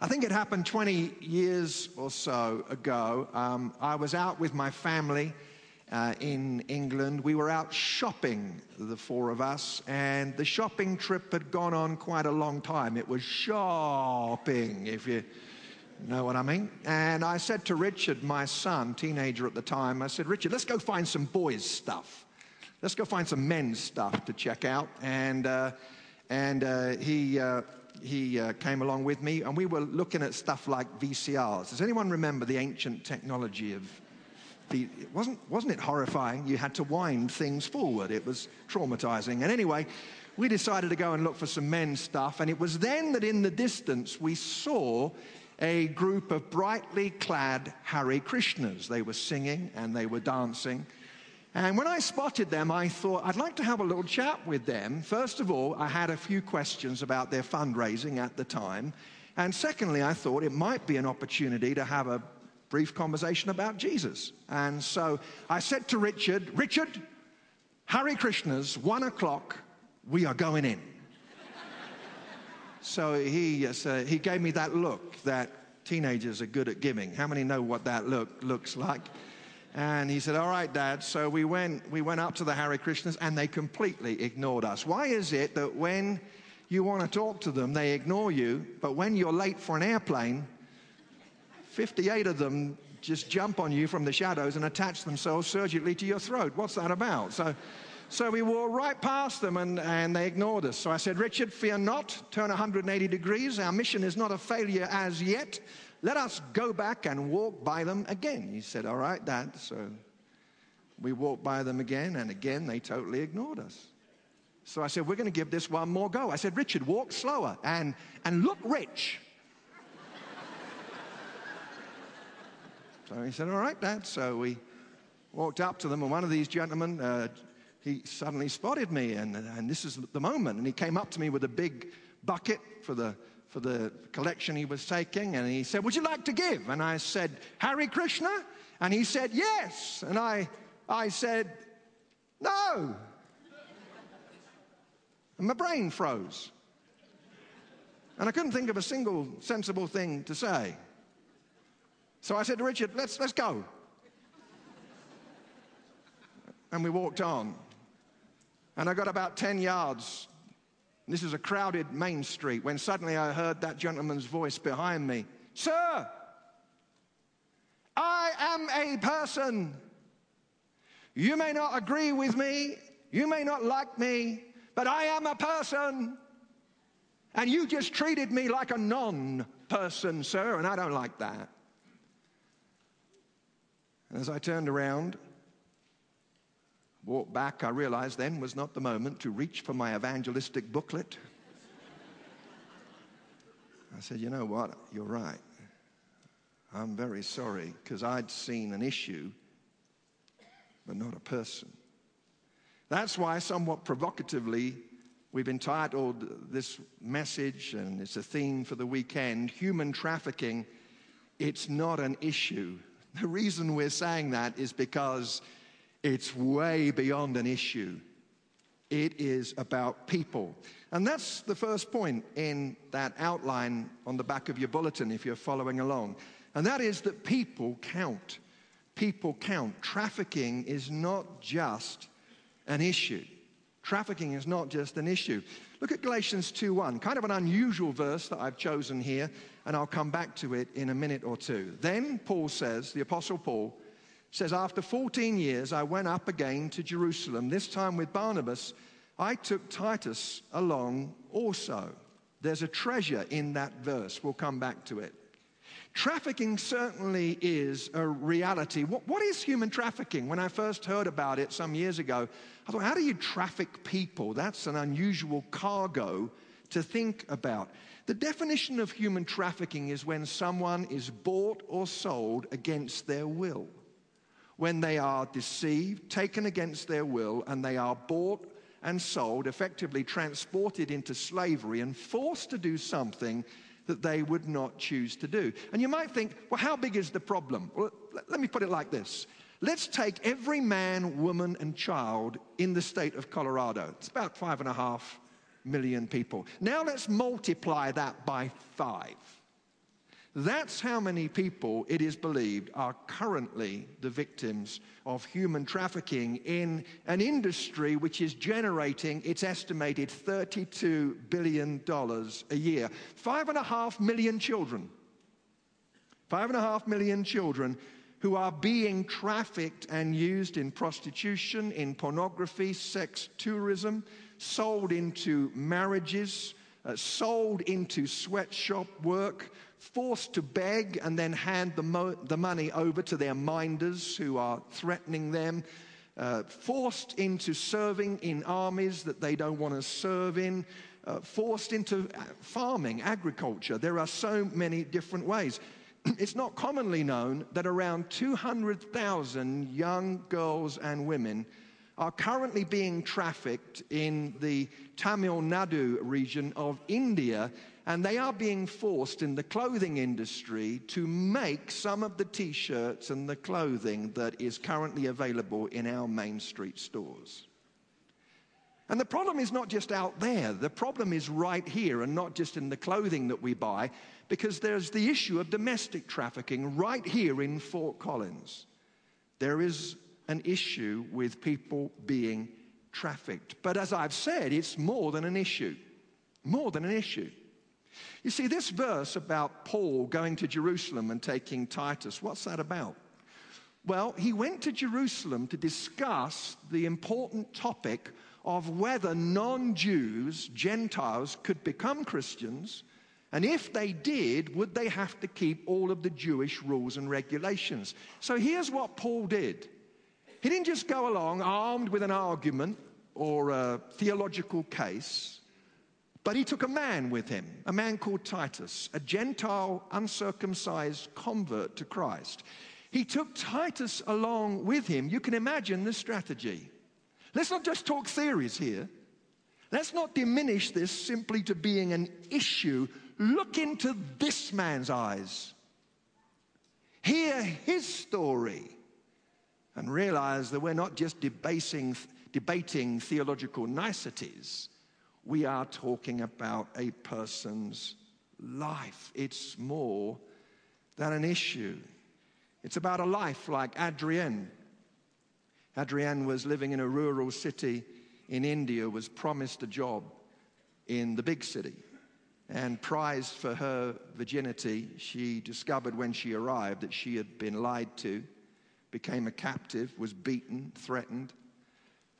I think it happened 20 years or so ago. Um, I was out with my family uh, in England. We were out shopping, the four of us, and the shopping trip had gone on quite a long time. It was shopping, if you know what I mean. And I said to Richard, my son, teenager at the time, I said, Richard, let's go find some boys' stuff. Let's go find some men's stuff to check out. And, uh, and uh, he uh, he uh, came along with me, and we were looking at stuff like VCRs. Does anyone remember the ancient technology of the, wasn't, wasn't it horrifying? You had to wind things forward. It was traumatizing. And anyway, we decided to go and look for some men's stuff. And it was then that in the distance we saw a group of brightly clad Hare Krishnas. They were singing and they were dancing. And when I spotted them, I thought I'd like to have a little chat with them. First of all, I had a few questions about their fundraising at the time. And secondly, I thought it might be an opportunity to have a brief conversation about Jesus. And so I said to Richard, Richard, Hare Krishna's, one o'clock, we are going in. so he, uh, he gave me that look that teenagers are good at giving. How many know what that look looks like? And he said, All right, Dad. So we went, we went up to the Hare Krishnas and they completely ignored us. Why is it that when you want to talk to them, they ignore you, but when you're late for an airplane, 58 of them just jump on you from the shadows and attach themselves surgically to your throat? What's that about? So, so we walked right past them and, and they ignored us. So I said, Richard, fear not, turn 180 degrees. Our mission is not a failure as yet. Let us go back and walk by them again. He said, All right, Dad. So we walked by them again, and again they totally ignored us. So I said, We're going to give this one more go. I said, Richard, walk slower and, and look rich. so he said, All right, Dad. So we walked up to them, and one of these gentlemen, uh, he suddenly spotted me, and, and this is the moment. And he came up to me with a big bucket for the for the collection he was taking, and he said, Would you like to give? And I said, Hare Krishna? And he said, Yes. And I, I said, No. And my brain froze. And I couldn't think of a single sensible thing to say. So I said to Richard, Let's, let's go. And we walked on. And I got about 10 yards this is a crowded main street when suddenly I heard that gentleman's voice behind me Sir, I am a person. You may not agree with me, you may not like me, but I am a person. And you just treated me like a non person, sir, and I don't like that. And as I turned around, Walked back, I realized then was not the moment to reach for my evangelistic booklet. I said, You know what? You're right. I'm very sorry because I'd seen an issue, but not a person. That's why, somewhat provocatively, we've entitled this message, and it's a theme for the weekend Human Trafficking. It's not an issue. The reason we're saying that is because it's way beyond an issue. It is about people. And that's the first point in that outline on the back of your bulletin if you're following along. And that is that people count. People count. Trafficking is not just an issue. Trafficking is not just an issue. Look at Galatians 2:1, kind of an unusual verse that I've chosen here, and I'll come back to it in a minute or two. Then Paul says, the apostle Paul, says, After 14 years, I went up again to Jerusalem. This time with Barnabas, I took Titus along also. There's a treasure in that verse. We'll come back to it. Trafficking certainly is a reality. What, what is human trafficking? When I first heard about it some years ago, I thought, how do you traffic people? That's an unusual cargo to think about. The definition of human trafficking is when someone is bought or sold against their will when they are deceived, taken against their will, and they are bought and sold, effectively transported into slavery and forced to do something that they would not choose to do. And you might think, well, how big is the problem? Well, let me put it like this. Let's take every man, woman, and child in the state of Colorado. It's about five and a half million people. Now let's multiply that by five. That's how many people, it is believed, are currently the victims of human trafficking in an industry which is generating, it's estimated, $32 billion a year. Five and a half million children, five and a half million children who are being trafficked and used in prostitution, in pornography, sex tourism, sold into marriages, uh, sold into sweatshop work forced to beg and then hand the, mo- the money over to their minders who are threatening them, uh, forced into serving in armies that they don't want to serve in, uh, forced into uh, farming, agriculture. There are so many different ways. it's not commonly known that around 200,000 young girls and women are currently being trafficked in the Tamil Nadu region of India and they are being forced in the clothing industry to make some of the t shirts and the clothing that is currently available in our main street stores. And the problem is not just out there, the problem is right here and not just in the clothing that we buy, because there's the issue of domestic trafficking right here in Fort Collins. There is an issue with people being trafficked. But as I've said, it's more than an issue. More than an issue. You see, this verse about Paul going to Jerusalem and taking Titus, what's that about? Well, he went to Jerusalem to discuss the important topic of whether non Jews, Gentiles, could become Christians. And if they did, would they have to keep all of the Jewish rules and regulations? So here's what Paul did he didn't just go along armed with an argument or a theological case. But he took a man with him, a man called Titus, a Gentile, uncircumcised convert to Christ. He took Titus along with him. You can imagine the strategy. Let's not just talk theories here. Let's not diminish this simply to being an issue. Look into this man's eyes. Hear his story and realize that we're not just debating, debating theological niceties we are talking about a person's life. It's more than an issue. It's about a life like Adrienne. Adrienne was living in a rural city in India, was promised a job in the big city. And prized for her virginity, she discovered when she arrived that she had been lied to, became a captive, was beaten, threatened,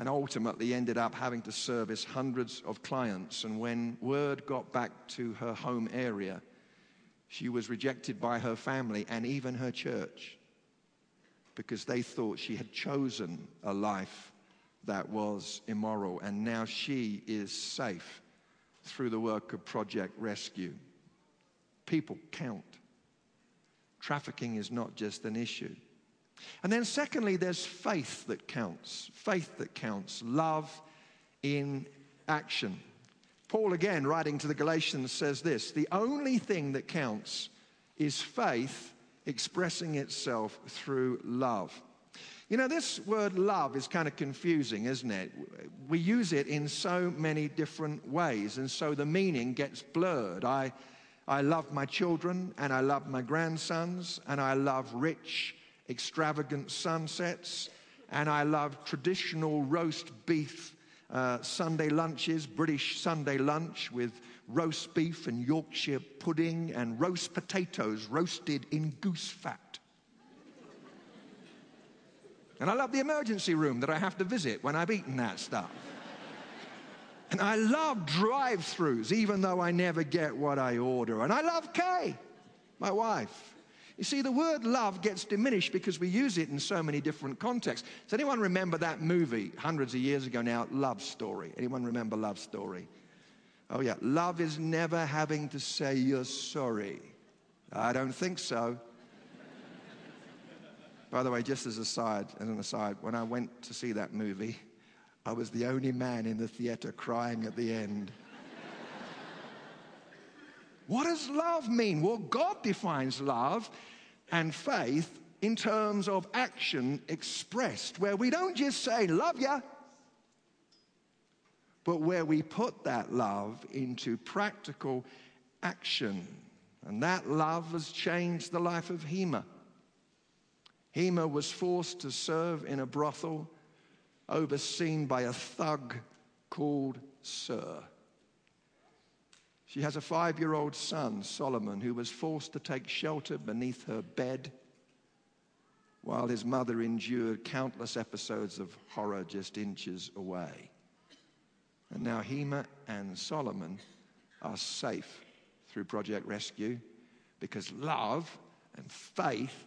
and ultimately ended up having to service hundreds of clients. And when word got back to her home area, she was rejected by her family and even her church because they thought she had chosen a life that was immoral. And now she is safe through the work of Project Rescue. People count. Trafficking is not just an issue. And then, secondly, there's faith that counts. Faith that counts. Love in action. Paul, again, writing to the Galatians, says this The only thing that counts is faith expressing itself through love. You know, this word love is kind of confusing, isn't it? We use it in so many different ways, and so the meaning gets blurred. I, I love my children, and I love my grandsons, and I love rich extravagant sunsets, and I love traditional roast beef uh, Sunday lunches, British Sunday lunch with roast beef and Yorkshire pudding and roast potatoes roasted in goose fat. And I love the emergency room that I have to visit when I've eaten that stuff. And I love drive throughs, even though I never get what I order. And I love Kay, my wife. You see, the word love gets diminished because we use it in so many different contexts. Does anyone remember that movie hundreds of years ago now, Love Story? Anyone remember Love Story? Oh, yeah. Love is never having to say you're sorry. I don't think so. By the way, just as, aside, as an aside, when I went to see that movie, I was the only man in the theater crying at the end. What does love mean? Well, God defines love and faith in terms of action expressed, where we don't just say, love ya, but where we put that love into practical action. And that love has changed the life of Hema. Hema was forced to serve in a brothel overseen by a thug called Sir. She has a five year old son, Solomon, who was forced to take shelter beneath her bed while his mother endured countless episodes of horror just inches away. And now Hema and Solomon are safe through Project Rescue because love and faith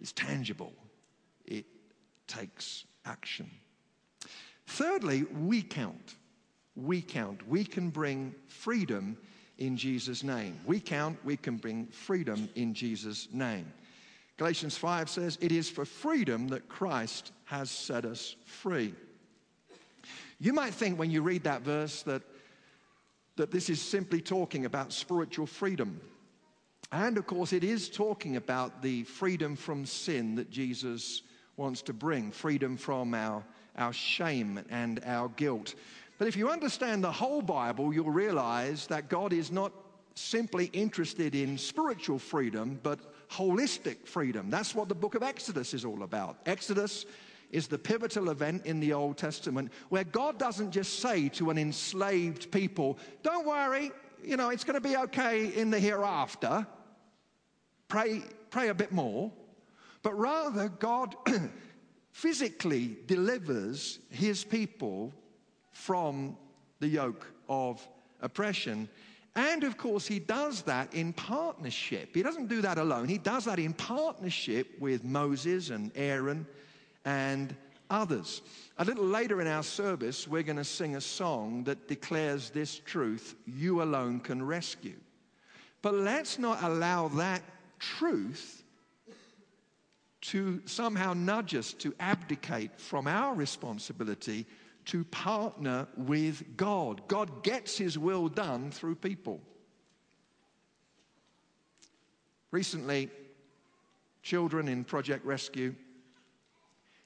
is tangible, it takes action. Thirdly, we count. We count. We can bring freedom in Jesus' name. We count, we can bring freedom in Jesus' name. Galatians 5 says, It is for freedom that Christ has set us free. You might think when you read that verse that, that this is simply talking about spiritual freedom. And of course, it is talking about the freedom from sin that Jesus wants to bring, freedom from our, our shame and our guilt. But if you understand the whole Bible, you'll realize that God is not simply interested in spiritual freedom, but holistic freedom. That's what the book of Exodus is all about. Exodus is the pivotal event in the Old Testament where God doesn't just say to an enslaved people, Don't worry, you know, it's going to be okay in the hereafter. Pray, pray a bit more. But rather, God physically delivers his people from the yoke of oppression. And of course, he does that in partnership. He doesn't do that alone. He does that in partnership with Moses and Aaron and others. A little later in our service, we're going to sing a song that declares this truth you alone can rescue. But let's not allow that truth to somehow nudge us to abdicate from our responsibility to partner with God. God gets his will done through people. Recently, children in Project Rescue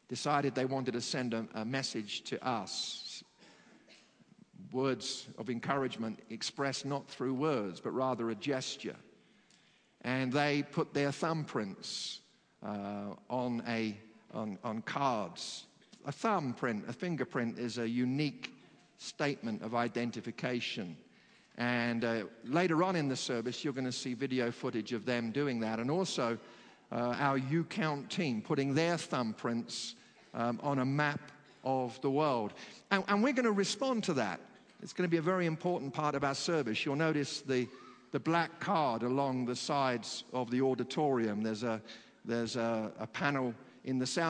decided they wanted to send a, a message to us. Words of encouragement expressed not through words, but rather a gesture. And they put their thumbprints uh, on, a, on, on cards a thumbprint, a fingerprint is a unique statement of identification. And uh, later on in the service, you're going to see video footage of them doing that. And also, uh, our YouCount team putting their thumbprints um, on a map of the world. And, and we're going to respond to that. It's going to be a very important part of our service. You'll notice the, the black card along the sides of the auditorium. There's a, there's a, a panel in the south.